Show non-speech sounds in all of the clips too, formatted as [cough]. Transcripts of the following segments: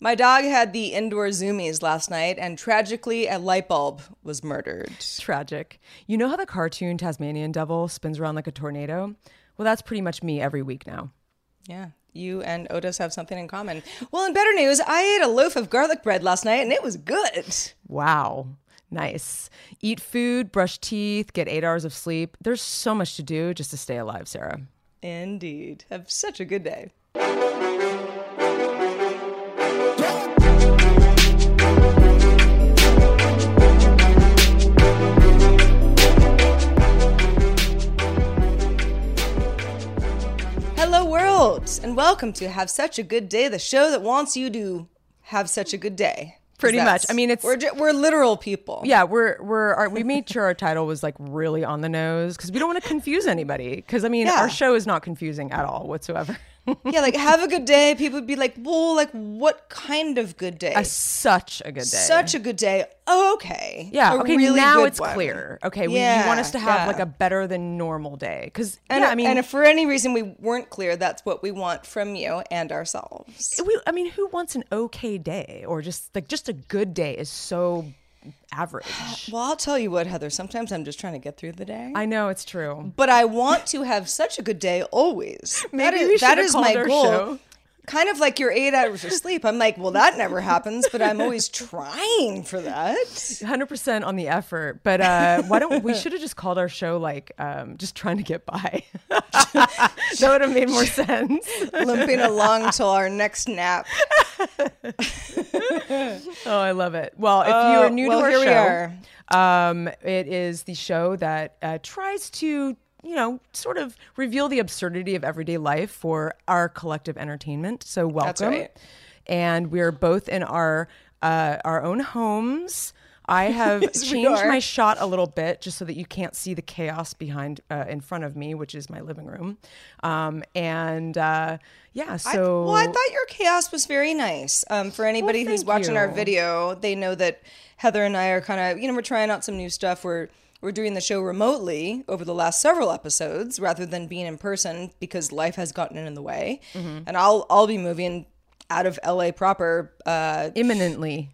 My dog had the indoor zoomies last night, and tragically, a light bulb was murdered. Tragic. You know how the cartoon Tasmanian Devil spins around like a tornado? Well, that's pretty much me every week now. Yeah, you and Otis have something in common. Well, in better news, I ate a loaf of garlic bread last night, and it was good. Wow. Nice. Eat food, brush teeth, get eight hours of sleep. There's so much to do just to stay alive, Sarah. Indeed. Have such a good day. And welcome to Have Such a Good Day, the show that wants you to have such a good day. Pretty much. I mean, it's- we're ju- we're literal people. Yeah, we're we're our, we made sure our title was like really on the nose because we don't want to confuse anybody. Because I mean, Yeah. our show is not confusing at all whatsoever. Yeah, like have a good day. People would be like, well, like what kind of good day? A, such a good day. Such a good day. Oh, okay. yeah. A okay. really now it's one. clear. Okay. we, you want us to have yeah. like a better than normal day because And, yeah, I mean, and if for any reason we weren't clear, that's what we want from you and ourselves. we, I mean, who wants an okay day or just like just a good day is so average. Well, I'll tell you what, Heather. Sometimes I'm just trying to get through the day. I know it's true. but I want to have such a good day always. [laughs] that Maybe is, we that should've is called my our goal. show. Kind of like your eight hours of sleep. I'm like, well, that never happens, but I'm always [laughs] trying for that. Hundred percent on the effort, but uh, why don't we should have just called our show like um, just trying to get by? [laughs] that would have made more [laughs] sense. Limping along till our next nap. Oh, I love it. Well, if you Oh, are new well, to our show, um, it is the show that uh, tries to, you know, sort of reveal the absurdity of everyday life for our collective entertainment. So welcome. Right. And we're both in our uh, our own homes. I [laughs] have Yes, changed my shot a little bit just so that you can't see the chaos behind uh, in front of me, which is my living room. Um, and uh, yeah, I- so well, I thought your chaos was very nice. Um, for anybody who's thank watching our video, they know that Heather and I are kind of, you know, we're trying out some new stuff. We're we're doing the show remotely over the last several episodes rather than being in person because life has gotten in the way. Mm-hmm. And I'll I'll be moving out of LA proper uh, imminently.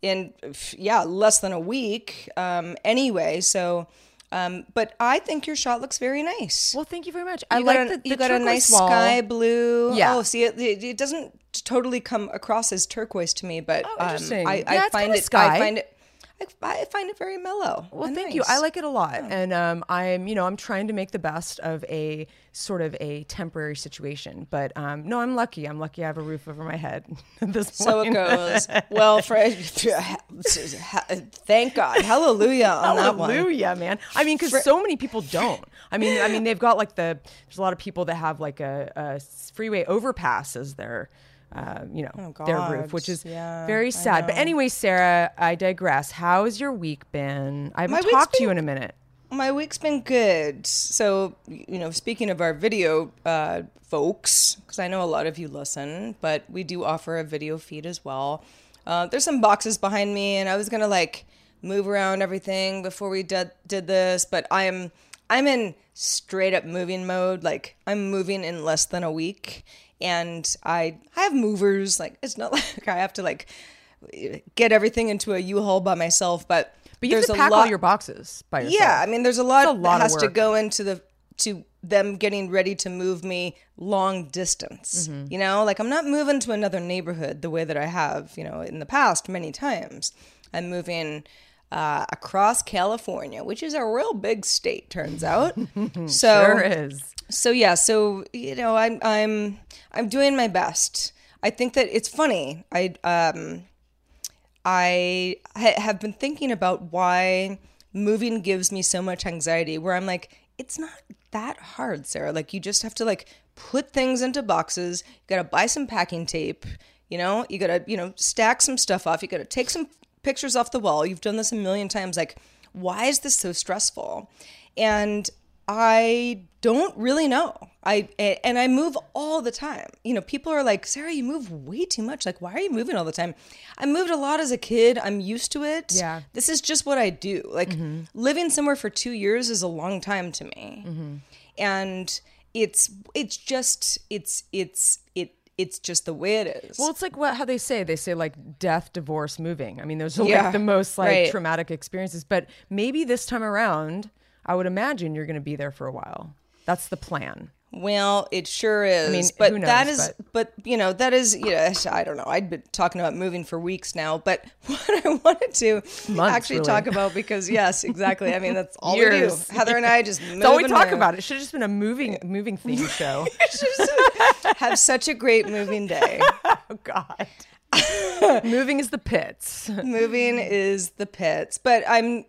in yeah less than a week um, anyway. So. Um, but I think your shot looks very nice. Well, thank you very much. I like got a, the, the you got a nice wall. sky blue. Yeah. Oh, see, it, it, it doesn't totally come across as turquoise to me, but Oh, um. I, Yeah, I find it. sky. I find it. I, I find it very mellow. Well, thank you. I like it a lot, and um, I'm, you know, I'm trying to make the best of a sort of a temporary situation. But um, no, I'm lucky. I'm lucky. I have a roof over my head [laughs] at this So it goes. [laughs] Well, Fred, [laughs] thank God, hallelujah on that one. Hallelujah, man. I mean, because so many people don't. I mean, I mean, they've got like the. There's a lot of people that have like a, a freeway overpass as their, uh, you know, their roof, which is Yeah, very sad. But anyway, Sarah, I digress. How has your week been? I My haven't week's talked to been- you in a minute. My week's been good. So, you know, speaking of our video uh, folks, because I know a lot of you listen, but we do offer a video feed as well. Uh, there's some boxes behind me, and I was gonna like move around everything before we did did this, but I'm I'm in straight up moving mode. Like I'm moving in less than a week, and I I have movers. Like it's not [laughs] like I have to like get everything into a U-Haul by myself, but But you have there's to a pack lot. all your boxes by yourself. yeah, I mean, there's a lot, It's a lot that of has to go into the to them getting ready to move me long distance. Mm-hmm. You know, like I'm not moving to another neighborhood the way that I have, you know, in the past many times. I'm moving uh, across California, which is a real big state, turns out. [laughs] so Sure is. so yeah, so you know, I'm I'm I'm doing my best. I think that it's funny. I um I ha- have been thinking about why moving gives me so much anxiety where I'm like it's not that hard, Sarah. Like you just have to like put things into boxes. You got to buy some packing tape, you know? You got to, you know, stack some stuff off. You got to take some pictures off the wall. You've done this a million times like why is this so stressful? And I don't really know. I and I move all the time. You know, people are like, "Sarah, you move way too much. Like, why are you moving all the time?" I moved a lot as a kid. I'm used to it. Yeah. This is just what I do. Like mm-hmm. living somewhere for 2 years is a long time to me. Mm-hmm. And it's it's just it's it's it it's just the way it is. Well, it's like what how they say. They say like death, divorce, moving. I mean, those are Yeah, like the most like right. traumatic experiences. But maybe this time around, I would imagine you're going to be there for a while. That's the plan. Well, it sure is. I mean, but who knows, is, but. you know, that is, you know, I don't know. I'd been talking about moving for weeks now, but [laughs] what I wanted to Months, actually really. talk about because yes, exactly. I mean, that's all we do. Heather and I just [laughs] move all we talk move. about. It should have just been a moving moving theme [laughs] show. Have such a great moving day. oh God. moving is the pits. moving is the pits, but I'm.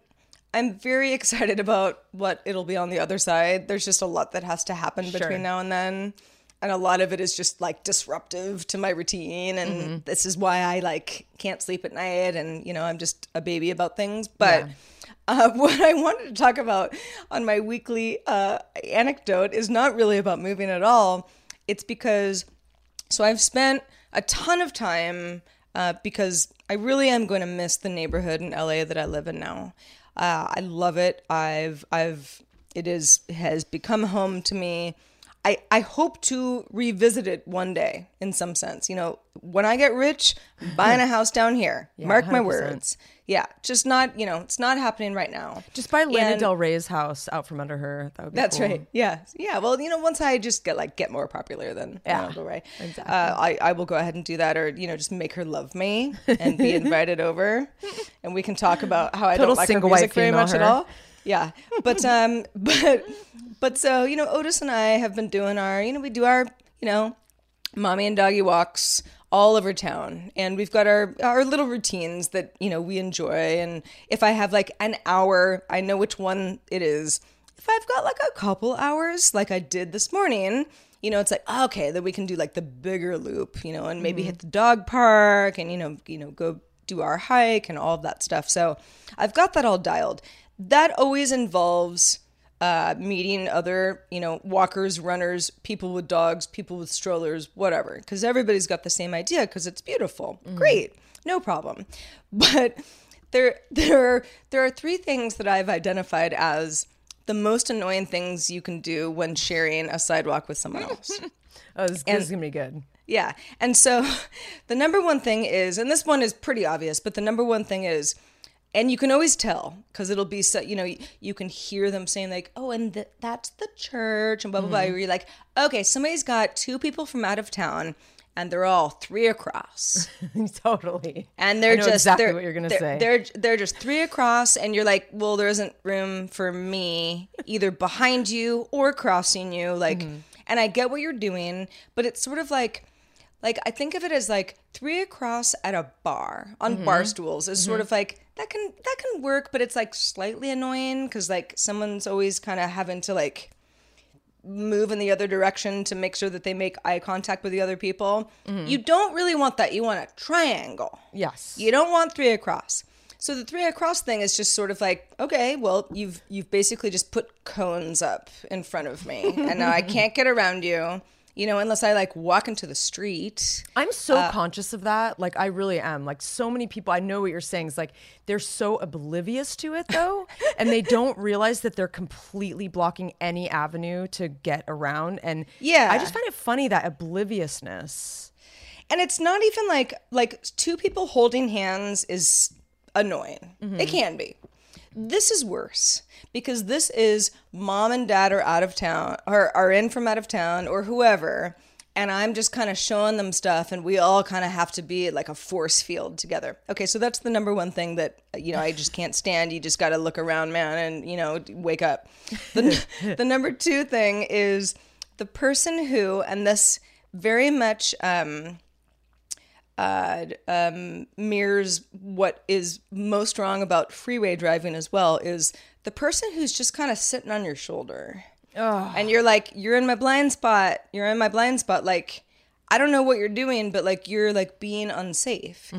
I'm very [laughs] excited about what it'll be on the other side. There's just a lot that has to happen Sure. between now and then. And a lot of it is just like disruptive to my routine and Mm-hmm. this is why I like can't sleep at night and you know, I'm just a baby about things. But [laughs] uh, what I wanted to talk about on my weekly uh, anecdote is not really about moving at all. It's because so I've spent a ton of time uh, because I really am going to miss the neighborhood in LA that I live in now. Uh, I love it. I've I've it is has become home to me. I, I hope to revisit it one day in some sense. You know, when I get rich, buying a house down here. Mark my 100%. words. Yeah, just not, you know, it's not happening right now. Just buy Lana And- Del Rey's house out from under her. That would be that's cool. right. Yeah. Yeah. Well, you know, once I just get like get more popular, then Yeah, Lana Del Rey, exactly. uh, I I will go ahead and do that, or you know, just make her love me and be [laughs] invited over, and we can talk about how I Total don't like her music very much at all. Yeah. [laughs] But um, [laughs] but but so you know, Otis and I have been doing our, you know, we do our, you know, mommy and doggy walks all over town. And we've got our our little routines that you know we enjoy. And if i have like an hour i know which one it is. If i've got like a couple hours like i did this morning you know it's like oh, okay then we can do like the bigger loop you know and maybe mm-hmm. hit the dog park and you know you know go do our hike and all of that stuff. So i've got that all dialed. That always involves uh, meeting other, you know, walkers, runners, people with dogs, people with strollers, whatever. Because everybody's got the same idea. Because it's beautiful, great, no problem. [laughs] But there, there, are, there are three things that I've identified as the most annoying things you can do when sharing a sidewalk with someone [laughs] else. Oh, this, this is gonna be good. Yeah. And so [laughs] the number one thing is, and this one is pretty obvious, but the number one thing is, and you can always tell because it'll be so, you know, you, can hear them saying, like, oh, and th- that's the church and blah, blah, blah. Where you're like, okay, somebody's got two people from out of town and they're all three across. [laughs] totally. And they're just exactly they're- what you're gonna they're- say. They're they're just three across, and you're like, well, there isn't room for me either behind you or crossing you. Like, Mm-hmm. and I get what you're doing, but it's sort of like, like I think of it as like three across at a bar on Mm-hmm. bar stools is sort of like that can that can work, but it's like slightly annoying because like someone's always kind of having to like move in the other direction to make sure that they make eye contact with the other people. Mm-hmm. You don't really want that. You want a triangle. Yes. You don't want three across. So the three across thing is just sort of like, okay, well, you've you've basically just put cones up in front of me, and now I [laughs] can't get around you. You know, unless I like walk into the street. I'm so uh, conscious of that. Like I really am. Like so many people I know what you're saying is like they're so oblivious to it though [laughs] and they don't realize that they're completely blocking any avenue to get around and Yeah. I just find it funny that obliviousness. And it's not even like like two people holding hands is annoying. It mm-hmm. can be. This is worse because this is mom and dad are out of town or are in from out of town or whoever and I'm just kind of showing them stuff and we all kind of have to be like a force field together. Okay, so that's the number one thing that you know I just can't stand. You just got to look around, man, and you know, wake up. The [laughs] the number 2 thing is the person who and this very much um uh, um, mirrors what is most wrong about freeway driving as well is the person who's just kind of sitting on your shoulder. And you're like you're in my blind spot. You're in my blind spot. Like i don't know what you're doing but like you're like being unsafe.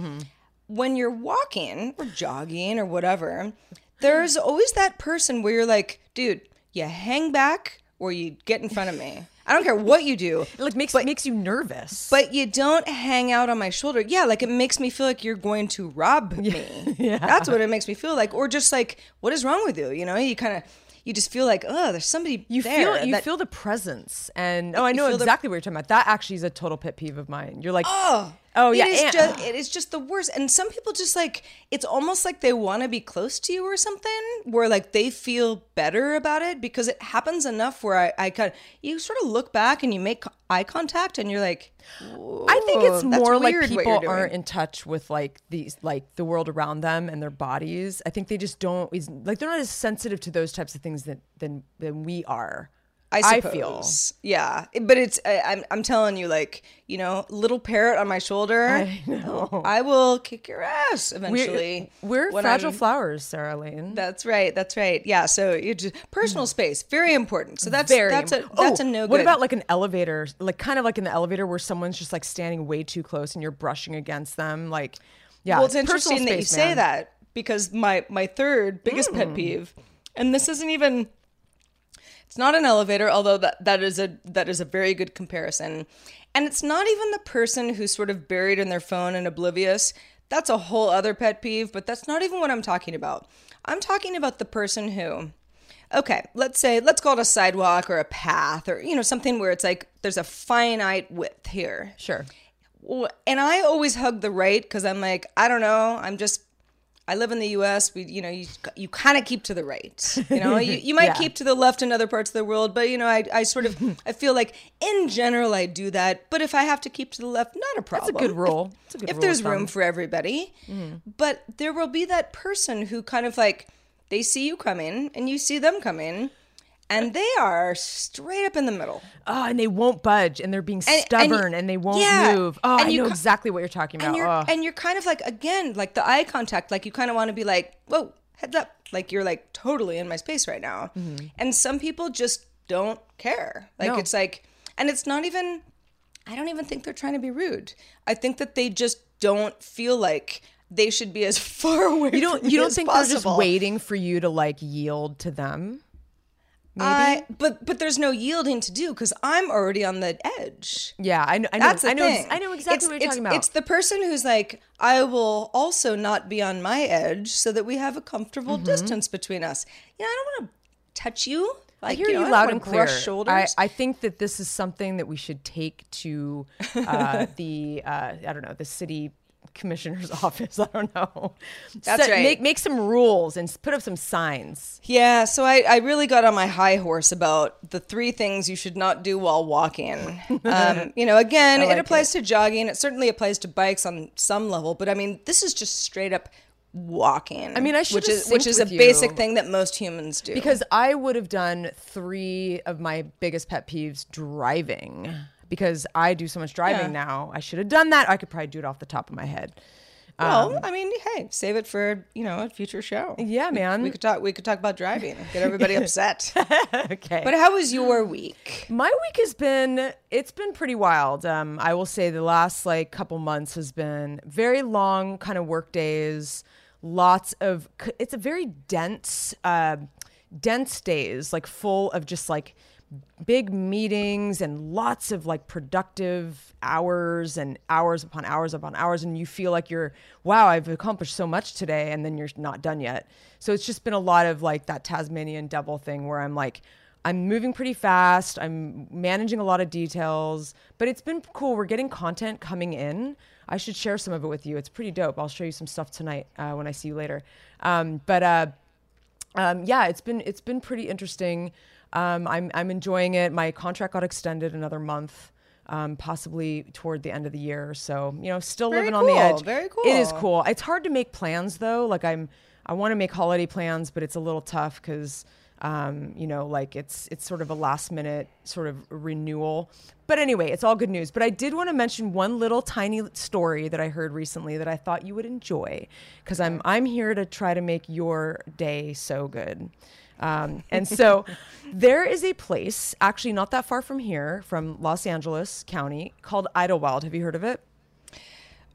When you're walking or jogging or whatever there's always that person where you're like dude you hang back or you get in front of me i don't care what you do It like makes makes you nervous. but you don't hang out on my shoulder. Yeah, like it makes me feel like you're going to rob [laughs] me. yeah. That's what it makes me feel like. Or just like, what is wrong with you? You know, you kind of, you just feel like, oh, there's somebody you there. feel you that- feel the presence and oh I know feel the- exactly what you're talking about. That actually is a total pet peeve of mine. You're like Oh, Oh, yeah, It is, and- just, it is just the worst. And some people just like it's almost like they want to be close to you or something, where like they feel better about it because it happens enough where I, I kind of you sort of look back and you make eye contact and you're like, I think it's more like people aren't in touch with like these like the world around them and their bodies. I think they just don't like they're not as sensitive to those types of things that than than we are. I feel. suppose. Yeah, but it's I, I'm I'm telling you, like you know, little parrot on my shoulder. I know. I will kick your ass eventually. We're, we're fragile I'm- flowers, Sarah Lane. That's right. That's right. Yeah. So you just personal mm. space, very important. So that's Very that's a that's Oh, a no. What about like an elevator? Like kind of like in the elevator where someone's just like standing way too close and you're brushing against them. Like, yeah. well, it's interesting that you space, say that because my my third biggest pet mm. peeve, and this isn't even. It's not an elevator, although that, that is a that is a very good comparison. And it's not even the person who's sort of buried in their phone and oblivious. That's a whole other pet peeve, but that's not even what I'm talking about. I'm talking about the person who okay, let's say let's call it a sidewalk or a path or you know something where it's like there's a finite width here. Sure. And I always hug the right because I'm like, I don't know, I'm just, I live in the U.S. We, you know, you you kind of keep to the right. You know, you, [laughs] you might Yeah. keep to the left in other parts of the world, but you know, I, I sort of, [laughs] I feel like in general I do that. But if I have to keep to the left, not a problem. That's a good rule. It's a good rule. if rule there's room for everybody, mm. but there will be that person who kind of like they see you come in and you see them coming. And they are straight up in the middle. Oh, and they won't budge, and they're being and stubborn, and, they won't yeah, move. Oh, and I you know ca- exactly what you're talking about. and you're oh. and you're kind of like again like the eye contact like you kind of want to be like whoa heads up like you're like totally in my space right now and some people just don't care like Mm-hmm. No. it's like and it's not even i don't even think they're trying to be rude i think that they just don't feel like they should be as [laughs] far away you don't you don't think they're just waiting for you to like yield to them? I, but but there's no yielding to do because I'm already on the edge. Yeah, I know. I know. That's the I know. thing. I know exactly It's- what you're it's, talking about. It's the person who's like, I will also not be on my edge so that we have a comfortable distance between us. You know, I don't want to touch you. Mm-hmm. I hear you, you, know, don't loud and clear. I. I think that this is something that we should take to uh, [laughs] the uh, I don't know the city commissioner's [laughs] office. I don't know. That's right. Make make some rules and put up some signs. yeah, so I, I really got on my high horse about the three things you should not do while walking. [laughs] Um, you know, again, like it applies to jogging. It certainly applies to bikes on some level, but I mean, this is just straight up walking. I mean, I should've is which is a basic thing that most humans do. Because I would have done three of my biggest pet peeves driving because I do so much driving Yeah. now. I should have done that. I could probably do it off the top of my head. Well, I mean, hey, save it for you know a future show. Yeah, man. We could talk. We could talk about driving. Get everybody [laughs] upset. okay. But how was your week? My week has been it's been pretty wild. Um, I will say the last like couple months has been very long kind of work days. Lots of. It's a very dense, uh, dense days, like full of just like big meetings and lots of like productive hours and hours upon hours upon hours and you feel like you're wow i've accomplished so much today and then you're not done yet. So it's just been a lot of like that tasmanian devil thing where i'm like i'm moving pretty fast i'm managing a lot of details but it's been cool. We're getting content coming in. I should share some of it with you. It's pretty dope. I'll show you some stuff tonight uh, when i see you later. Um, but uh, um, yeah, it's been it's been pretty interesting. Um, I'm I'm enjoying it. My contract got extended another month, um, possibly toward the end of the year. So you know, still Very living on the edge. very cool. It is cool. cool. It's hard to make plans though. Like I'm I want to make holiday plans, but it's a little tough because. Um, you know, like it's it's sort of a last minute sort of renewal. But anyway, it's all good news. But I did want to mention one little tiny story that I heard recently that I thought you would enjoy because I'm I'm here to try to make your day so good. Um, and so [laughs] there is a place actually not that far from here, from Los Angeles County, called Idlewild. Have you heard of it?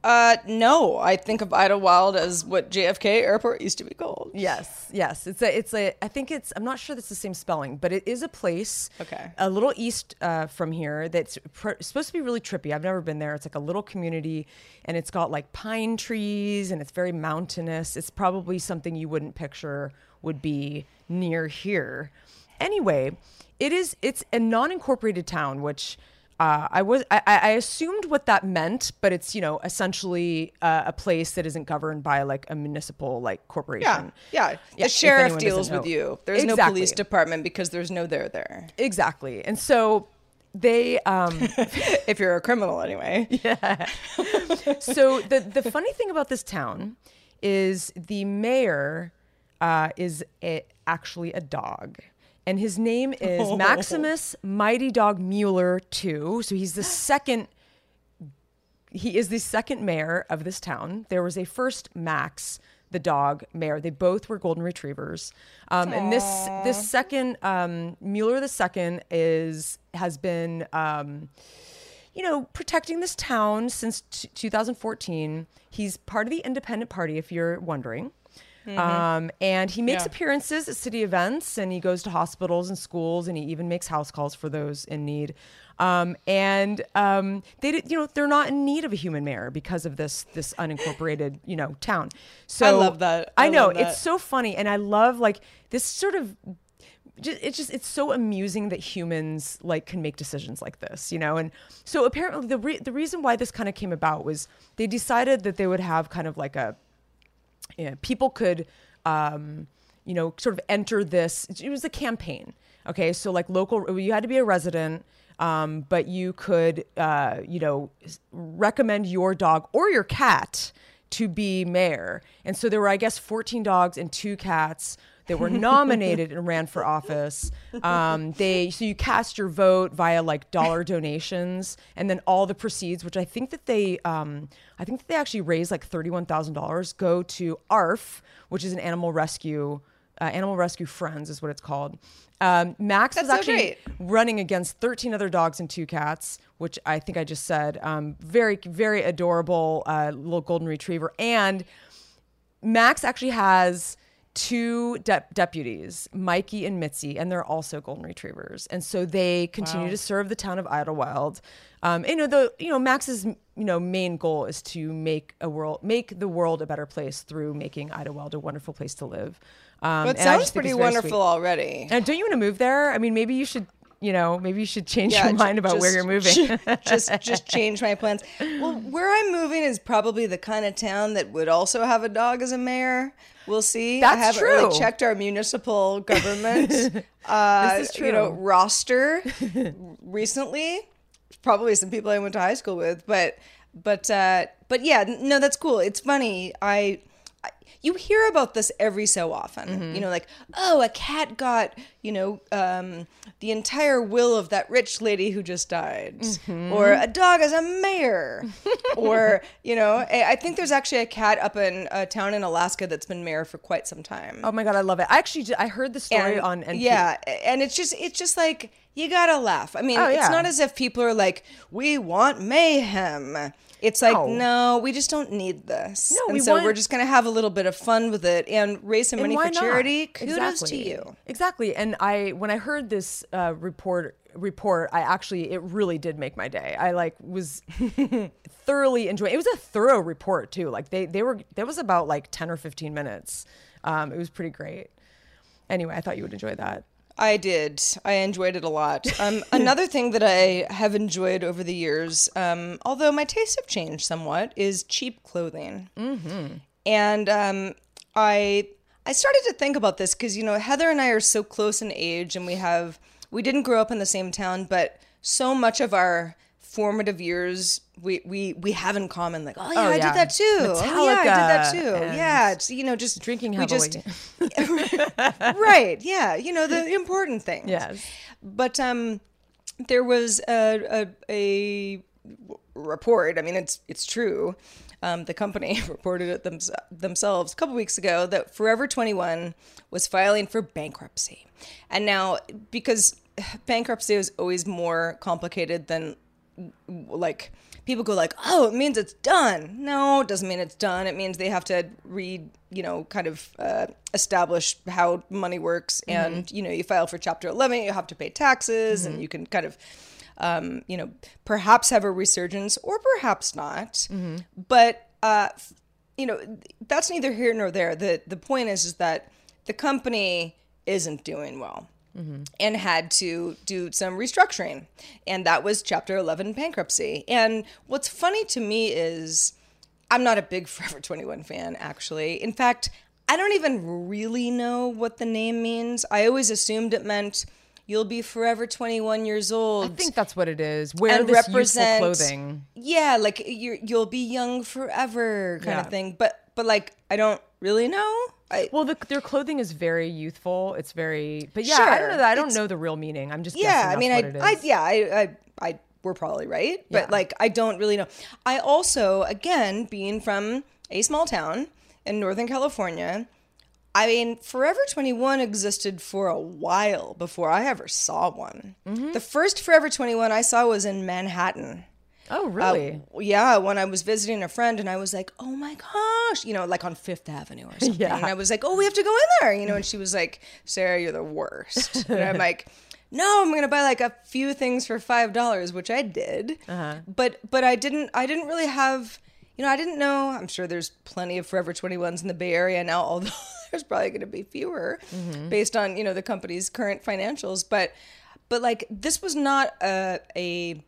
Uh, no, I think of Idlewild as what JFK Airport used to be called. Yes, yes. It's a, it's a. I think it's. I'm not sure that's the same spelling, but it is a place. Okay. A little east uh, from here that's pr- supposed to be really trippy. I've never been there. It's like a little community, and it's got like pine trees, and it's very mountainous. It's probably something you wouldn't picture would be near here. Anyway, it is. It's a non-incorporated town, which. Uh, I was I, I assumed what that meant, but it's you know essentially uh, a place that isn't governed by like a municipal like corporation. Yeah, yeah. Yeah, The sheriff deals with you. There's no police department because there's no there there. Exactly. And so they um [laughs] If you're a criminal, anyway. [laughs] Yeah. so the the funny thing about this town is the mayor uh, is a, actually a dog. And his name is [laughs] Maximus Mighty Dog Mueller II. So he's the second he is the second mayor of this town. There was a first Max, the dog mayor. They both were golden retrievers. Um, and this this second um, Mueller the second is has been um, you know protecting this town since t- 2014. He's part of the Independent Party, if you're wondering. Um, and he makes Yeah. appearances at city events and he goes to hospitals and schools and he even makes house calls for those in need. Um, and um, they, did- you know, they're not in need of a human mayor because of this this unincorporated, you know, town. So I love that. I, I know that. it's so funny, and I love like this sort of. It's just it's so amusing that humans like can make decisions like this, you know. And so apparently the re- the reason why this kind of came about was they decided that they would have kind of like a yeah, people could, um, you know, sort of enter this. It was a campaign. Okay, so like local, you had to be a resident, um, but you could, uh, you know, recommend your dog or your cat to be mayor. And so there were, I guess, 14 dogs and two cats that were nominated and ran for office. Um, they so you cast your vote via like dollar donations, and then all the proceeds, which I think that they, um, I think that they actually raised like thirty-one thousand dollars, go to ARF, which is an animal rescue, uh, animal rescue friends is what it's called. Um, Max That's so actually great. running against 13 other dogs and two cats, which I think I just said. Um, very, very adorable uh, little golden retriever. And Max actually has two de- deputies, Mikey and Mitzi, and they're also golden retrievers. And so they continue to serve the town of Idlewild. Um, you know, the you know Max's you know main goal is to make a world, make the world a better place through making Idlewild a wonderful place to live. Um, Well, it sounds pretty wonderful sweet. already. And don't you want to move there? I mean, maybe you should. You know, maybe you should change Yeah, your mind about where you're moving. just [laughs] just change my plans. Well, where I'm moving is probably the kind of town that would also have a dog as a mayor. We'll see. I That's haven't really true. checked our municipal government [laughs] uh, This is you know roster [laughs] recently. Probably some people I went to high school with, but but uh, but yeah, no, that's cool. It's funny. I. I- You hear about this every so often, Mm-hmm. you know, like, oh, a cat got, you know, um, the entire will of that rich lady who just died, Mm-hmm. or a dog as a mayor, [laughs] or, you know, I I think there's actually a cat up in a town in Alaska that's been mayor for quite some time. oh my god, I love it. I actually I heard the story And- on NPR. Yeah, and it's just it's just like you gotta laugh. I mean, Oh, it's not as if people are like, we want mayhem. It's like, No. no, we just don't need this. No, and we so want- we're just gonna have a little bit of fun with it and raise some And money for not? charity, kudos exactly. to you. Exactly. And I when I heard this uh, report report, I actually it really did make my day. I like was [laughs] thoroughly enjoying. It was a thorough report too. Like they they were that was about like ten or fifteen minutes. Um, it was pretty great. Anyway, I thought you would enjoy that. I did. I enjoyed it a lot. Um, [laughs] another thing that I have enjoyed over the years, um, although my tastes have changed somewhat, is cheap clothing. Mm-hmm. And um, I I started to think about this because you know Heather and I are so close in age, and we have we didn't grow up in the same town, but so much of our formative years we we we have in common. Like, oh yeah, Oh, I yeah. did that too. oh yeah, I did that too. Yeah, it's you know just Drinking we just [laughs] right yeah you know the important things Yes. but um there was a, a, a report i mean it's it's true um, the company [laughs] reported it thems- themselves a couple weeks ago that forever 21 was filing for bankruptcy. And now because [sighs] bankruptcy is always more complicated than like people go like oh it means it's done. No it doesn't mean it's done. It means they have to read you know kind of uh, establish how money works. And you know you file for chapter 11 you have to pay taxes and you can kind of um, you know perhaps have a resurgence or perhaps not but uh, you know that's neither here nor there the the point is is that the company isn't doing well and had to do some restructuring. And that was Chapter 11 bankruptcy. And what's funny to me is I'm not a big [laughs] Forever 21 fan, actually. In fact, I don't even really know what the name means. I always assumed it meant you'll be forever 21 years old. I think that's what it is. Wear and this represent youthful clothing. Yeah, like you're, you'll be young forever kind Yeah. of thing. But but like I don't really know. I, Well, the, their clothing is very youthful. It's very, but yeah, I don't know that. I don't know the real meaning. I'm just yeah i mean I, I yeah I, I i we're probably right but Yeah. like i don't really know i also again being from a small town in northern california i mean forever 21 existed for a while before i ever saw one Mm-hmm. the first forever 21 i saw was in manhattan Oh, Uh, really? yeah, when I was visiting a friend and I was like, oh my gosh, you know, like on Fifth Avenue or [laughs] something. Yeah. And I was like, oh, we have to go in there, you know, and she was like, Sarah, you're the worst. [laughs] And I'm like, no, I'm gonna buy like a few things for five dollars, which I did. Uh-huh. But but I didn't I didn't really have you know, I didn't know. I'm sure there's plenty of Forever 21s in the Bay Area now, [laughs] although there's probably going to be fewer Mm-hmm. based on, you know, the company's current financials. But, but like, this was not a, a,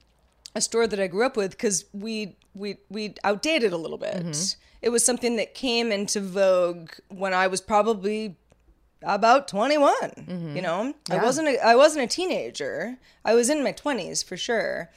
a store that I grew up with because we we we outdated a little bit. Mm-hmm. It was something that came into vogue when I was probably about 21 Mm-hmm. you know i wasn't a, i wasn't a teenager i was in my 20s for sure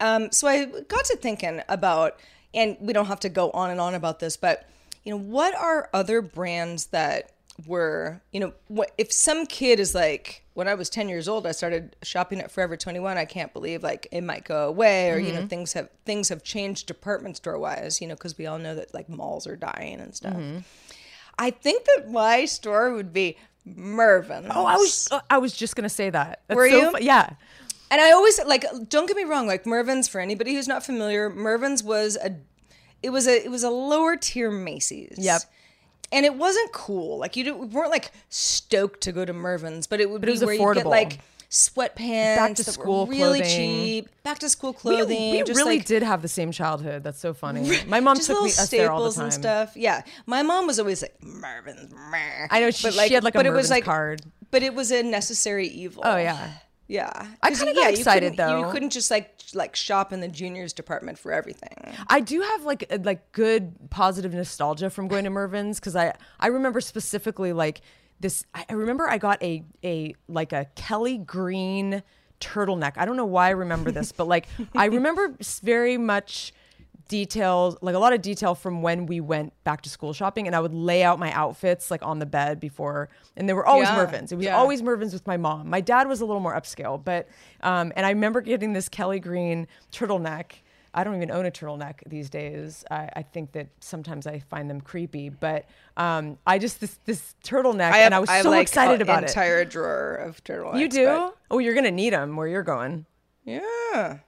um, so i got to thinking about and we don't have to go on and on about this but you know what are other brands that were you know what if some kid is like when i was 10 years old i started shopping at forever 21 i can't believe like it might go away or you know things have things have changed department store wise you know because we all know that like malls are dying and stuff I think that my store would be Mervyn's. Oh, I was uh, I was just gonna say that. That's Were so you? yeah. and I always like. Don't get me wrong. Like Mervyn's, for anybody who's not familiar, Mervyn's was a, it was a, it was a lower tier Macy's. Yep. And it wasn't cool. Like you didn't- weren't like stoked to go to Mervyn's, but it would But be it was where you get like sweatpants, Back to school really clothing. cheap, back to school clothing. we just really like, did have the same childhood. That's so funny. My mom took me us there all the staples time. and stuff. Yeah, my mom was always like mervyn's meh." I know she, But, she had like a but it was like card. but it was a necessary evil. Oh yeah. Yeah. I kinda yeah, you excited, couldn't- You couldn't just like like shop in the juniors department for everything. I do have like like good positive nostalgia from going to Mervyn's because I I remember specifically like this. I I remember I got a a like a Kelly green turtleneck. I don't know why I remember this, but like I remember very much details like a lot of detail from when we went back to school shopping and I would lay out my outfits like on the bed before and they were always Yeah, Mervyn's. It was yeah. always Mervyn's with my mom. My dad was a little more upscale, but um and I remember getting this Kelly green turtleneck. I don't even own a turtleneck these days. I, I think that sometimes I find them creepy, but um I just this this turtleneck and I was so like, excited about it. entire drawer of turtlenecks. You do? but- Oh, you're gonna need them where you're going. yeah,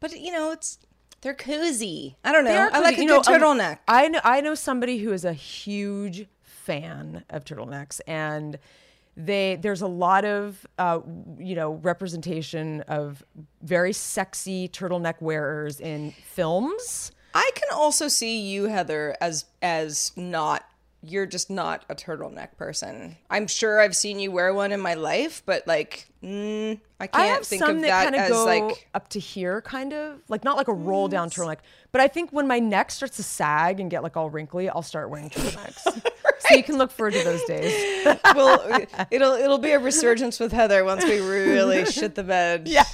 but you know it's they're cozy. I don't know. I like a You good know, um, turtleneck. I know I know somebody who is a huge fan of turtlenecks and they there's a lot of uh, you know representation of very sexy turtleneck wearers in films I can also see you, Heather, as as not you're just not a turtleneck person. I'm sure I've seen you wear one in my life, but like mm, I can't I have think some of that that kind of as go like up to here, kind of like not like a roll down turtleneck, but I think when my neck starts to sag and get like all wrinkly, I'll start wearing turtlenecks. [laughs] So you can look forward to those days. [laughs] well, it'll it'll be a resurgence with Heather once we really [laughs] shit the bed. Yeah.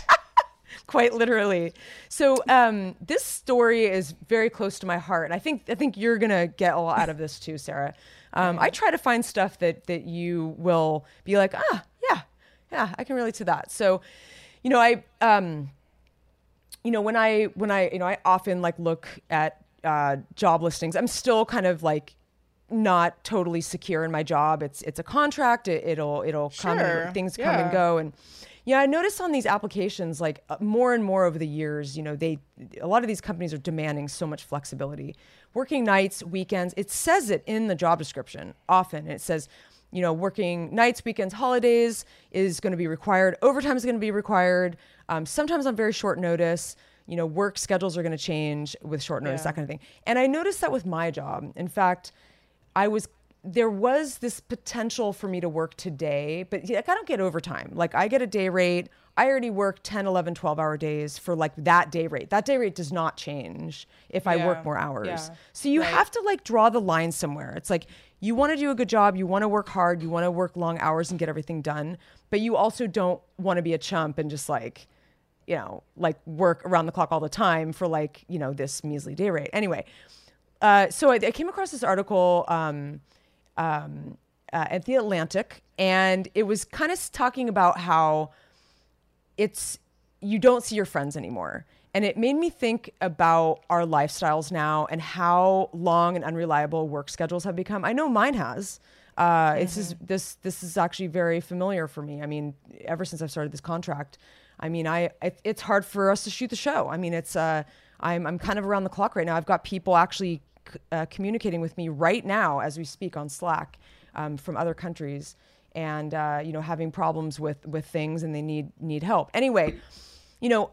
Quite literally. So um, this story is very close to my heart. And I think I think you're gonna get a lot out of this too, Sarah. Um, I try to find stuff that that you will be like, ah, yeah, yeah, I can relate to that. So, you know, I um, you know when i when i you know i often like look at uh, job listings i'm still kind of like not totally secure in my job it's it's a contract it, it'll it'll come Sure, and things come and go and yeah i noticed on these applications like uh, more and more over the years you know they a lot of these companies are demanding so much flexibility working nights weekends it says it in the job description often it says you know, working nights, weekends, holidays is going to be required. Overtime is going to be required. Um, sometimes on very short notice. You know, work schedules are going to change with short notice, Yeah. that kind of thing. And I noticed that with my job. In fact, I was there was this potential for me to work today, but like I don't get overtime. Like I get a day rate. I already work 10, 11, 12 hour days for like that day rate. That day rate does not change if I work more hours. Yeah. So you Right. have to like draw the line somewhere. It's like you want to do a good job, you want to work hard, you want to work long hours and get everything done, but you also don't want to be a chump and just like, you know, like work around the clock all the time for like, you know, this measly day rate. Anyway, uh, so I, I came across this article um, um, uh, at the Atlantic, and it was kind of talking about how it's you don't see your friends anymore. And it made me think about our lifestyles now and how long and unreliable work schedules have become. I know mine has. Uh, It's just, this this is actually very familiar for me. I mean, ever since I've started this contract, I mean, I it, it's hard for us to shoot the show. I mean, it's uh, I'm I'm kind of around the clock right now. I've got people actually uh, communicating with me right now as we speak on Slack um, from other countries, and uh, you know, having problems with with things, and they need need help. Anyway, you know,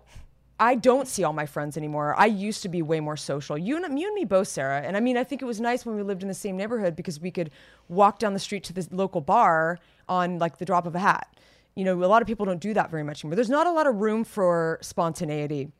I don't see all my friends anymore. I used to be way more social. You and you and me both, Sarah. And I mean, I think it was nice when we lived in the same neighborhood because we could walk down the street to the local bar on like the drop of a hat. You know, a lot of people don't do that very much anymore. There's not a lot of room for spontaneity.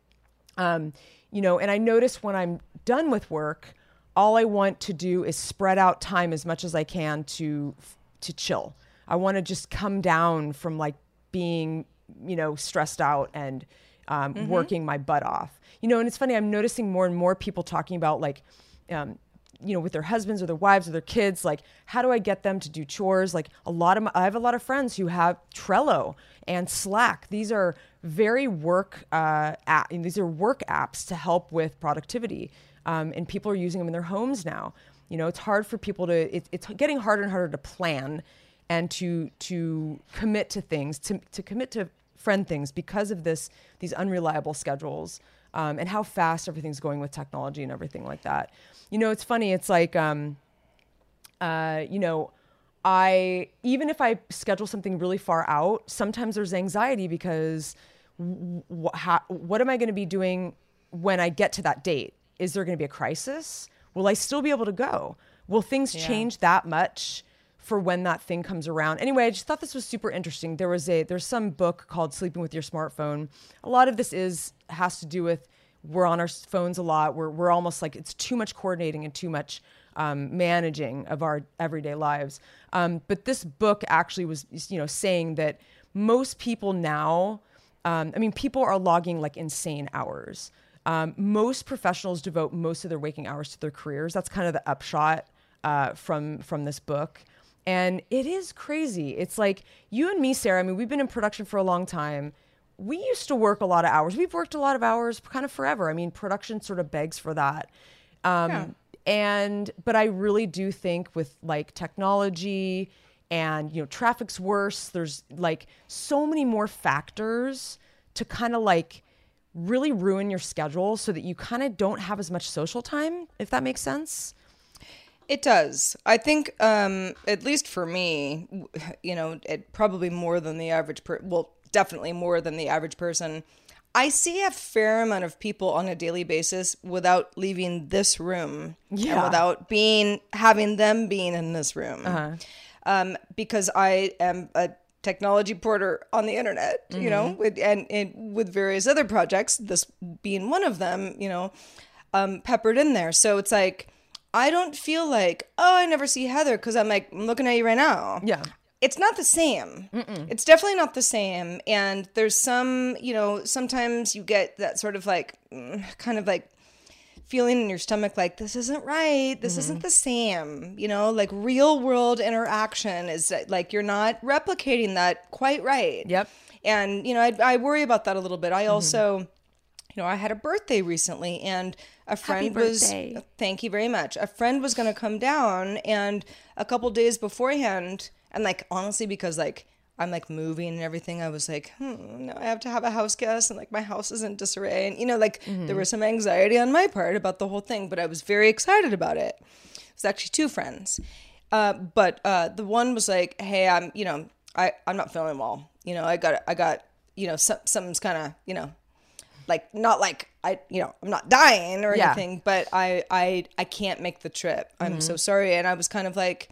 Um, you know, and I notice when I'm done with work, all I want to do is spread out time as much as I can to to chill. I want to just come down from like being, you know, stressed out and um, working my butt off. You know, and it's funny. I'm noticing more and more people talking about like, um, you know, with their husbands or their wives or their kids, like, how do I get them to do chores? Like, a lot of my, I have a lot of friends who have Trello and Slack. These are very work uh, app, these are work apps to help with productivity, um, and people are using them in their homes now. You know, it's hard for people to. It, it's getting harder and harder to plan and to to commit to things, to to commit to friend things because of this these unreliable schedules um, and how fast everything's going with technology and everything like that. You know, it's funny. It's like, um, uh, you know, I even if I schedule something really far out, sometimes there's anxiety because wh- how, what am I going to be doing when I get to that date? Is there going to be a crisis? Will I still be able to go? Will things change that much for when that thing comes around? Anyway, I just thought this was super interesting. There was a there's some book called Sleeping with Your Smartphone. A lot of this is has to do with we're on our phones a lot. We're we're almost like it's too much coordinating and too much um, managing of our everyday lives. Um, but this book actually was, you know, saying that most people now, um, I mean, people are logging like insane hours. Um, most professionals devote most of their waking hours to their careers. That's kind of the upshot uh, from from this book. And it is crazy. It's like you and me, Sarah. I mean, we've been in production for a long time. We used to work a lot of hours. We've worked a lot of hours kind of forever. I mean, production sort of begs for that. Um, Yeah. And, but I really do think with like technology and, you know, traffic's worse, there's like so many more factors to kind of like really ruin your schedule so that you kind of don't have as much social time, if that makes sense. It does. I think, um, at least for me, you know, it probably more than the average per. Well, definitely more than the average person. I see a fair amount of people on a daily basis without leaving this room, and Yeah. without being having them being in this room, um, because I am a technology porter on the internet, you know, with, and, and with various other projects, this being one of them, you know, um, peppered in there. So it's like, I don't feel like, oh, I never see Heather because I'm like, I'm looking at you right now. Yeah. It's not the same. It's definitely not the same. And there's some, you know, sometimes you get that sort of like, mm, kind of like feeling in your stomach like this isn't right. This isn't mm-hmm. the same you know? Like real world interaction is uh, like you're not replicating that quite right. Yep. and you know i, I worry about that a little bit. I mm-hmm. also you know i had a birthday recently and a friend was birthday. Uh, thank you very much. A friend was going to come down and a couple days beforehand and like honestly because like i'm like moving and everything i was like hmm now i have to have a house guest and like my house is in disarray and you know like there was some anxiety on my part about the whole thing but i was very excited about it it was actually two friends uh, but uh, the one was like hey i'm you know I, i'm not feeling well you know i got i got you know some, something's kind of you know like not like I you know I'm not dying or Yeah. anything, but I I I can't make the trip. I'm Mm-hmm. so sorry. And I was kind of like,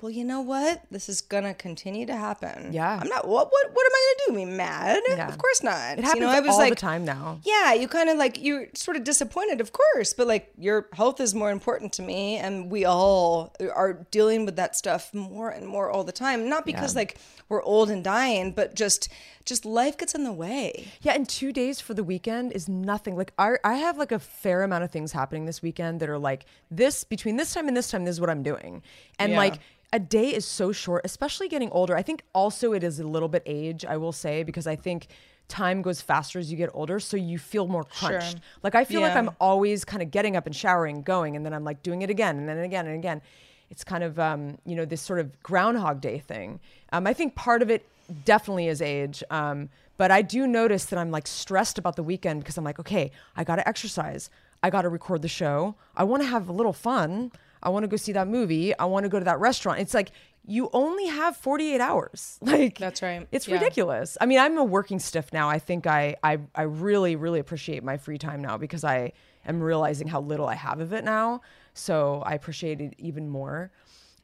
well, you know what? This is gonna continue to happen. Yeah. I'm not. What what what am I gonna do? Be mad? Yeah. Of course not. It happens you know, I was all like, the time now. yeah, you kind of like you're sort of disappointed, of course, but like your health is more important to me, and we all are dealing with that stuff more and more all the time. Not because like we're old and dying, but just just life gets in the way. Yeah, and two days for the weekend is nothing. Like I, I have like a fair amount of things happening this weekend that are like this between this time and this time. This is what I'm doing, and Yeah. like a day is so short, especially getting older. I think also it is a little bit age. I will say because I think time goes faster as you get older, so you feel more crunched. Like I feel like I'm always kind of getting up and showering, going, and then I'm like doing it again and then again and again. It's kind of um, you know this sort of Groundhog Day thing. Um, I think part of it definitely is age. Um, but I do notice that I'm like stressed about the weekend because I'm like, okay, I got to exercise. I got to record the show. I want to have a little fun. I want to go see that movie. I want to go to that restaurant. It's like you only have 48 hours. [laughs] Like That's right. It's Yeah. ridiculous. I mean, I'm a working stiff now. I think I, I I really really appreciate my free time now because I am realizing how little I have of it now. So I appreciate it even more.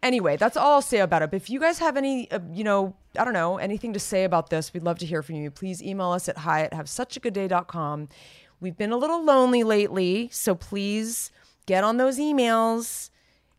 Anyway, that's all I'll say about it. But if you guys have any, uh, you know, I don't know, anything to say about this, we'd love to hear from you. Please email us at hi at have such a good day.com. We've been a little lonely lately, so please get on those emails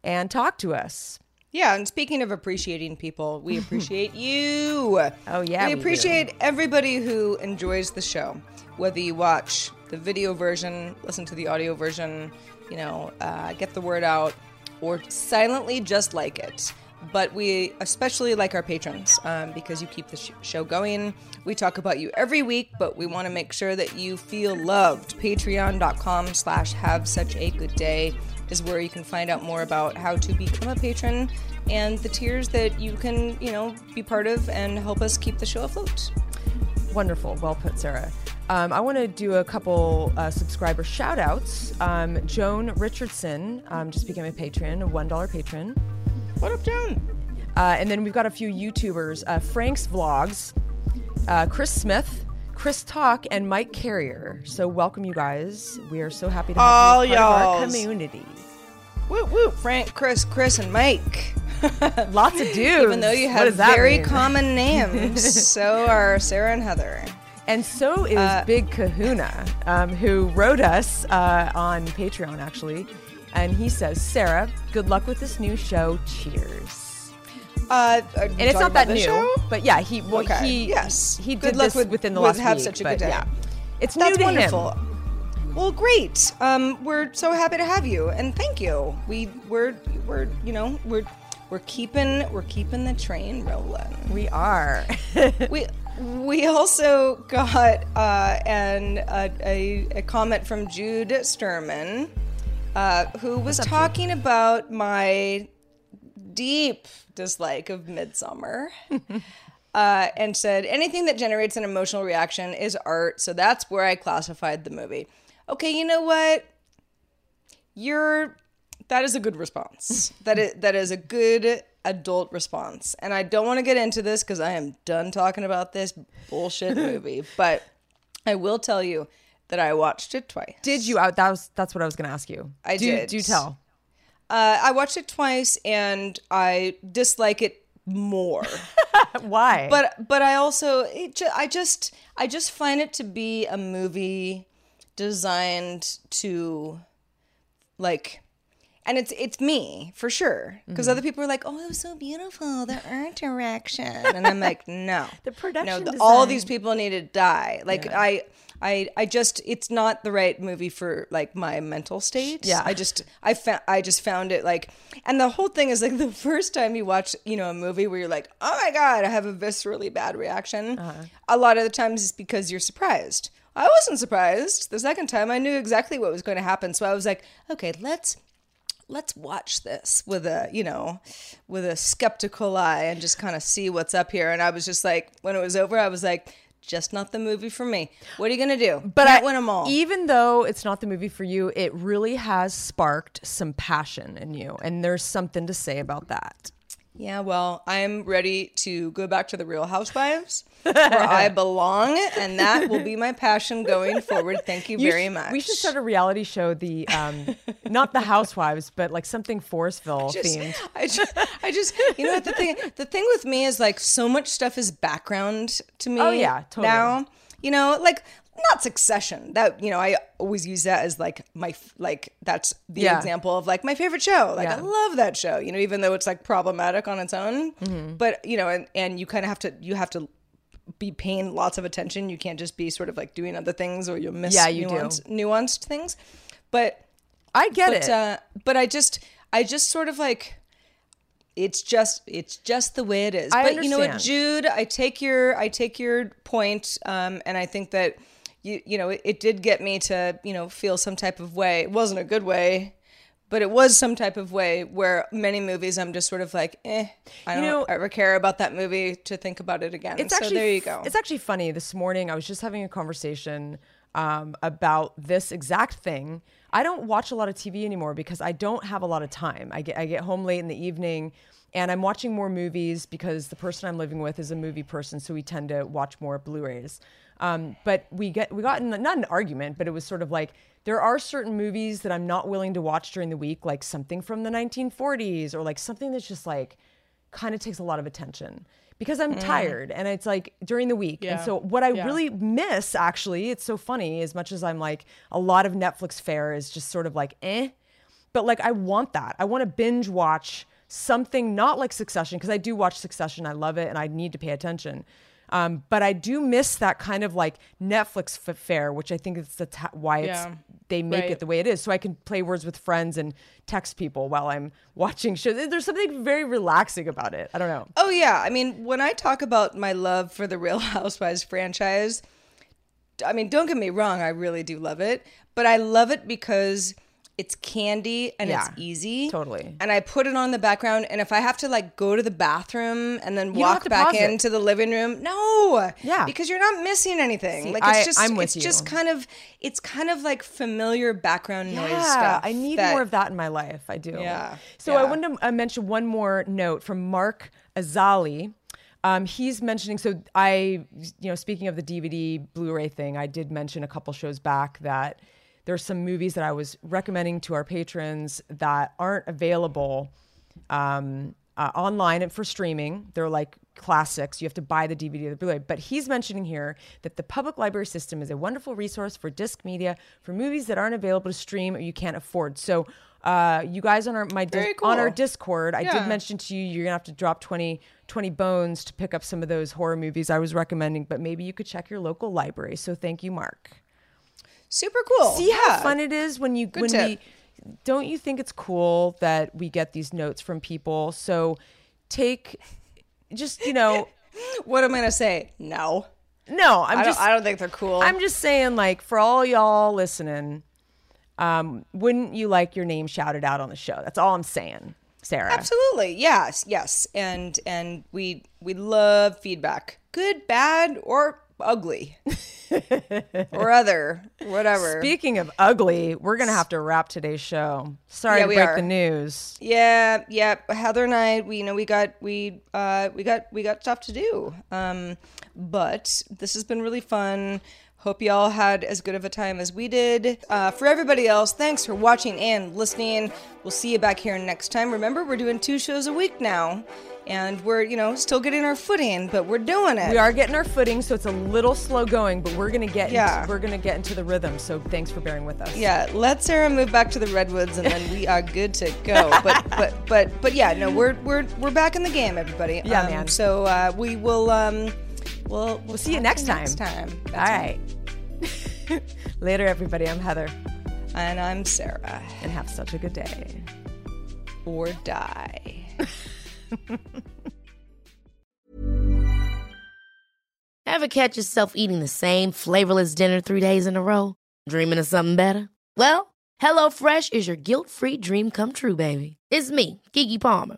and talk to us. Yeah, and speaking of appreciating people, we [laughs] appreciate you. Oh, yeah, we we do. appreciate everybody who enjoys the show, whether you watch the video version, listen to the audio version, you know, uh, get the word out, or silently just like it. But we especially like our patrons um, because you keep the sh- show going. We talk about you every week, but we want to make sure that you feel loved. Patreon.com slash have such a good day is where you can find out more about how to become a patron and the tiers that you can, you know, be part of and help us keep the show afloat. Wonderful. Well put, Sarah. Um, I want to do a couple uh, subscriber shout outs. Um, Joan Richardson um, just became a patron, a $1 patron. What up, Joan? Uh, and then we've got a few YouTubers uh, Frank's Vlogs, uh, Chris Smith, Chris Talk, and Mike Carrier. So, welcome, you guys. We are so happy to have All you part of our community. Woo woo. Frank, Chris, Chris, and Mike. [laughs] Lots of dudes. Even though you have very mean? common [laughs] names, so are Sarah and Heather. And so is Uh, Big Kahuna, um, who wrote us uh, on Patreon, actually. And he says, Sarah, good luck with this new show. Cheers. Uh, And it's not that new, but yeah, he well, Okay, he yes. he Good did luck this with- within the with last Have week. Such a Good Day. Yeah, it's That's new to wonderful. him. Well, great. Um, we're so happy to have you, and thank you. We we're we're you know we're we're keeping we're keeping the train rolling. We are. [laughs] we we also got uh, an a, a, a comment from Jude Sturman, uh, who was talking about my deep dislike of Midsommar. [laughs] Uh, and said anything that generates an emotional reaction is art, so that's where I classified the movie. Okay, you know what? You're That is a good response. [laughs] that is that is a good adult response. And I don't want to get into this because I am done talking about this bullshit [laughs] movie. But I will tell you that I watched it twice. Did you out? That was that's what I was going to ask you. I do, did. Do tell. Uh, I watched it twice and I dislike it more. [laughs] Why? but but I also it I just I just find it to be a movie designed to like and it's it's me for sure because mm-hmm. other people are like oh it was so beautiful the art direction and i'm like [laughs] no The production no the, all these people need to die like i I, I just it's not the right movie for like my mental state. Yeah. I just I found I just found it like and the whole thing is like [laughs] the first time you watch, you know, a movie where you're like, "Oh my god, I have a viscerally bad reaction." Uh-huh. A lot of the times it's because you're surprised. I wasn't surprised. The second time I knew exactly what was going to happen, so I was like, "Okay, let's let's watch this with a you know with a skeptical eye and just kind of see what's up here. And i was just like when it was over i was like just not the movie for me. What are you gonna do? But Can't I, win them all. even though it's not the movie for you, it really has sparked some passion in you, and there's something to say about that. Yeah well i'm ready to go back to the real housewives where [laughs] i belong and that will be my passion going forward thank you, You very sh- much We should start a reality show. The um, not the Housewives, but like something Forestville just, themed. I just, I just, you know what the thing, the thing with me is like so much stuff is background to me. Oh, yeah, totally. Now, you know, like not Succession. That you know, I always use that as like my like that's the Yeah. example of like my favorite show. Like I love that show. You know, even though it's like problematic on its own, Mm-hmm. but you know, and and you kind of have to you have to be paying lots of attention. You can't just be sort of like doing other things or you'll miss Yeah, you do. nuanced, nuanced things. But I get but it. uh, but I just I just sort of like it's just it's just the way it is. I but you know what. Jude, I take your I take your point, um, and I think that you you know it, it did get me to you know feel some type of way. It wasn't a good way. But it was some type of way where many movies I'm just sort of like, eh, I You don't know- ever care about that movie to think about it again. it's so actually there you go. It's actually funny. This morning, I was just having a conversation um, about this exact thing. I don't watch a lot of TV anymore because I don't have a lot of time. I get I get home late in the evening, and I'm watching more movies because the person I'm living with is a movie person, so we tend to watch more Blu-rays. Um, but we get we got in not an argument, but it was sort of like there are certain movies that I'm not willing to watch during the week, like something from the 1940s or like something that's just like kind of takes a lot of attention because I'm tired and it's like during the week. And so what I Yeah. really miss actually, it's so funny as much as I'm like a lot of Netflix fare is just sort of like eh, but like I want that. I want to binge watch something not like Succession because I do watch Succession. I love it and I need to pay attention. Um, but I do miss that kind of like Netflix f- fare, which I think is the ta- why it's Yeah. they make Right. it the way it is. So I can play words with friends and text people while I'm [laughs] watching shows. There's something very relaxing about it. I don't know. Oh yeah, I mean, when I talk about my love for the Real [laughs] Housewives franchise, I mean, don't get me wrong, I really do love it, but I love it because it's candy and Yeah, it's easy. totally. And I put it on the background and if I have to like go to the bathroom and then don't walk back into the living room, no. Yeah. Because you're not missing anything. See, like it's I- just I'm with it's just kind of it's kind of like familiar background noise Yeah, stuff. I need that- more of that in my life. I do. Yeah, So I yeah. wanted to uh, mention one more note from Mark Azali. Um, he's mentioning. So I, you know, speaking of the DVD Blu-ray thing, I did mention a couple shows back that there's some movies that I was recommending to our patrons that aren't available um, uh, online and for streaming. They're like classics. You have to buy the DVD or the Blu-ray. But he's mentioning here that the public library system is a wonderful resource for disc media for movies that aren't available to stream or you can't afford. So, uh, you guys on our my dis- Very on our. Discord, I Yeah. did mention to you you're gonna have to drop 20, 20 bones to pick up some of those horror movies I was recommending. But maybe you could check your local library. So thank you, Mark. Super cool. See how fun it is when you when tip. we don't you think it's cool that we get these notes from people? So take just you know [laughs] What am I gonna say? No. no, I'm I just I don't think they're cool. I'm just saying like for all y'all listening, um, wouldn't you like your name shouted out on the show? That's all I'm saying, Sarah. Absolutely. Yes, yes. And and we we love feedback. Good, bad, or ugly [laughs] or other, whatever. Speaking of ugly, we're gonna have to wrap today's show. Sorry Yeah, to we break are. the news. Yeah, yeah. Heather and I, we you know we got we uh we got we got stuff to do. Um, but this has been really fun. Hope y'all had as good of a time as we did. Uh, for everybody else, thanks for watching and listening. We'll see you back here next time. Remember, we're doing two shows a week now, and we're you know still getting our footing, but we're doing it. We are getting our footing, so it's a little slow going, but we're gonna get Yeah. into, we're gonna get into the rhythm. So thanks for bearing with us. Yeah, let Sarah move back to the redwoods, and then we are good to go. But but but but yeah, no, we're we're we're back in the game, everybody. Yeah, Um, man. So uh, we will um, we'll we'll see you next time. Next time. All That's right. [laughs] Later, everybody. I'm Heather, And I'm Sarah. and have such a good day. Or die. [laughs] Ever catch yourself eating the same flavorless dinner three days in a row? Dreaming of something better? Well, HelloFresh is your guilt free dream come true, baby. It's me, Keke Palmer.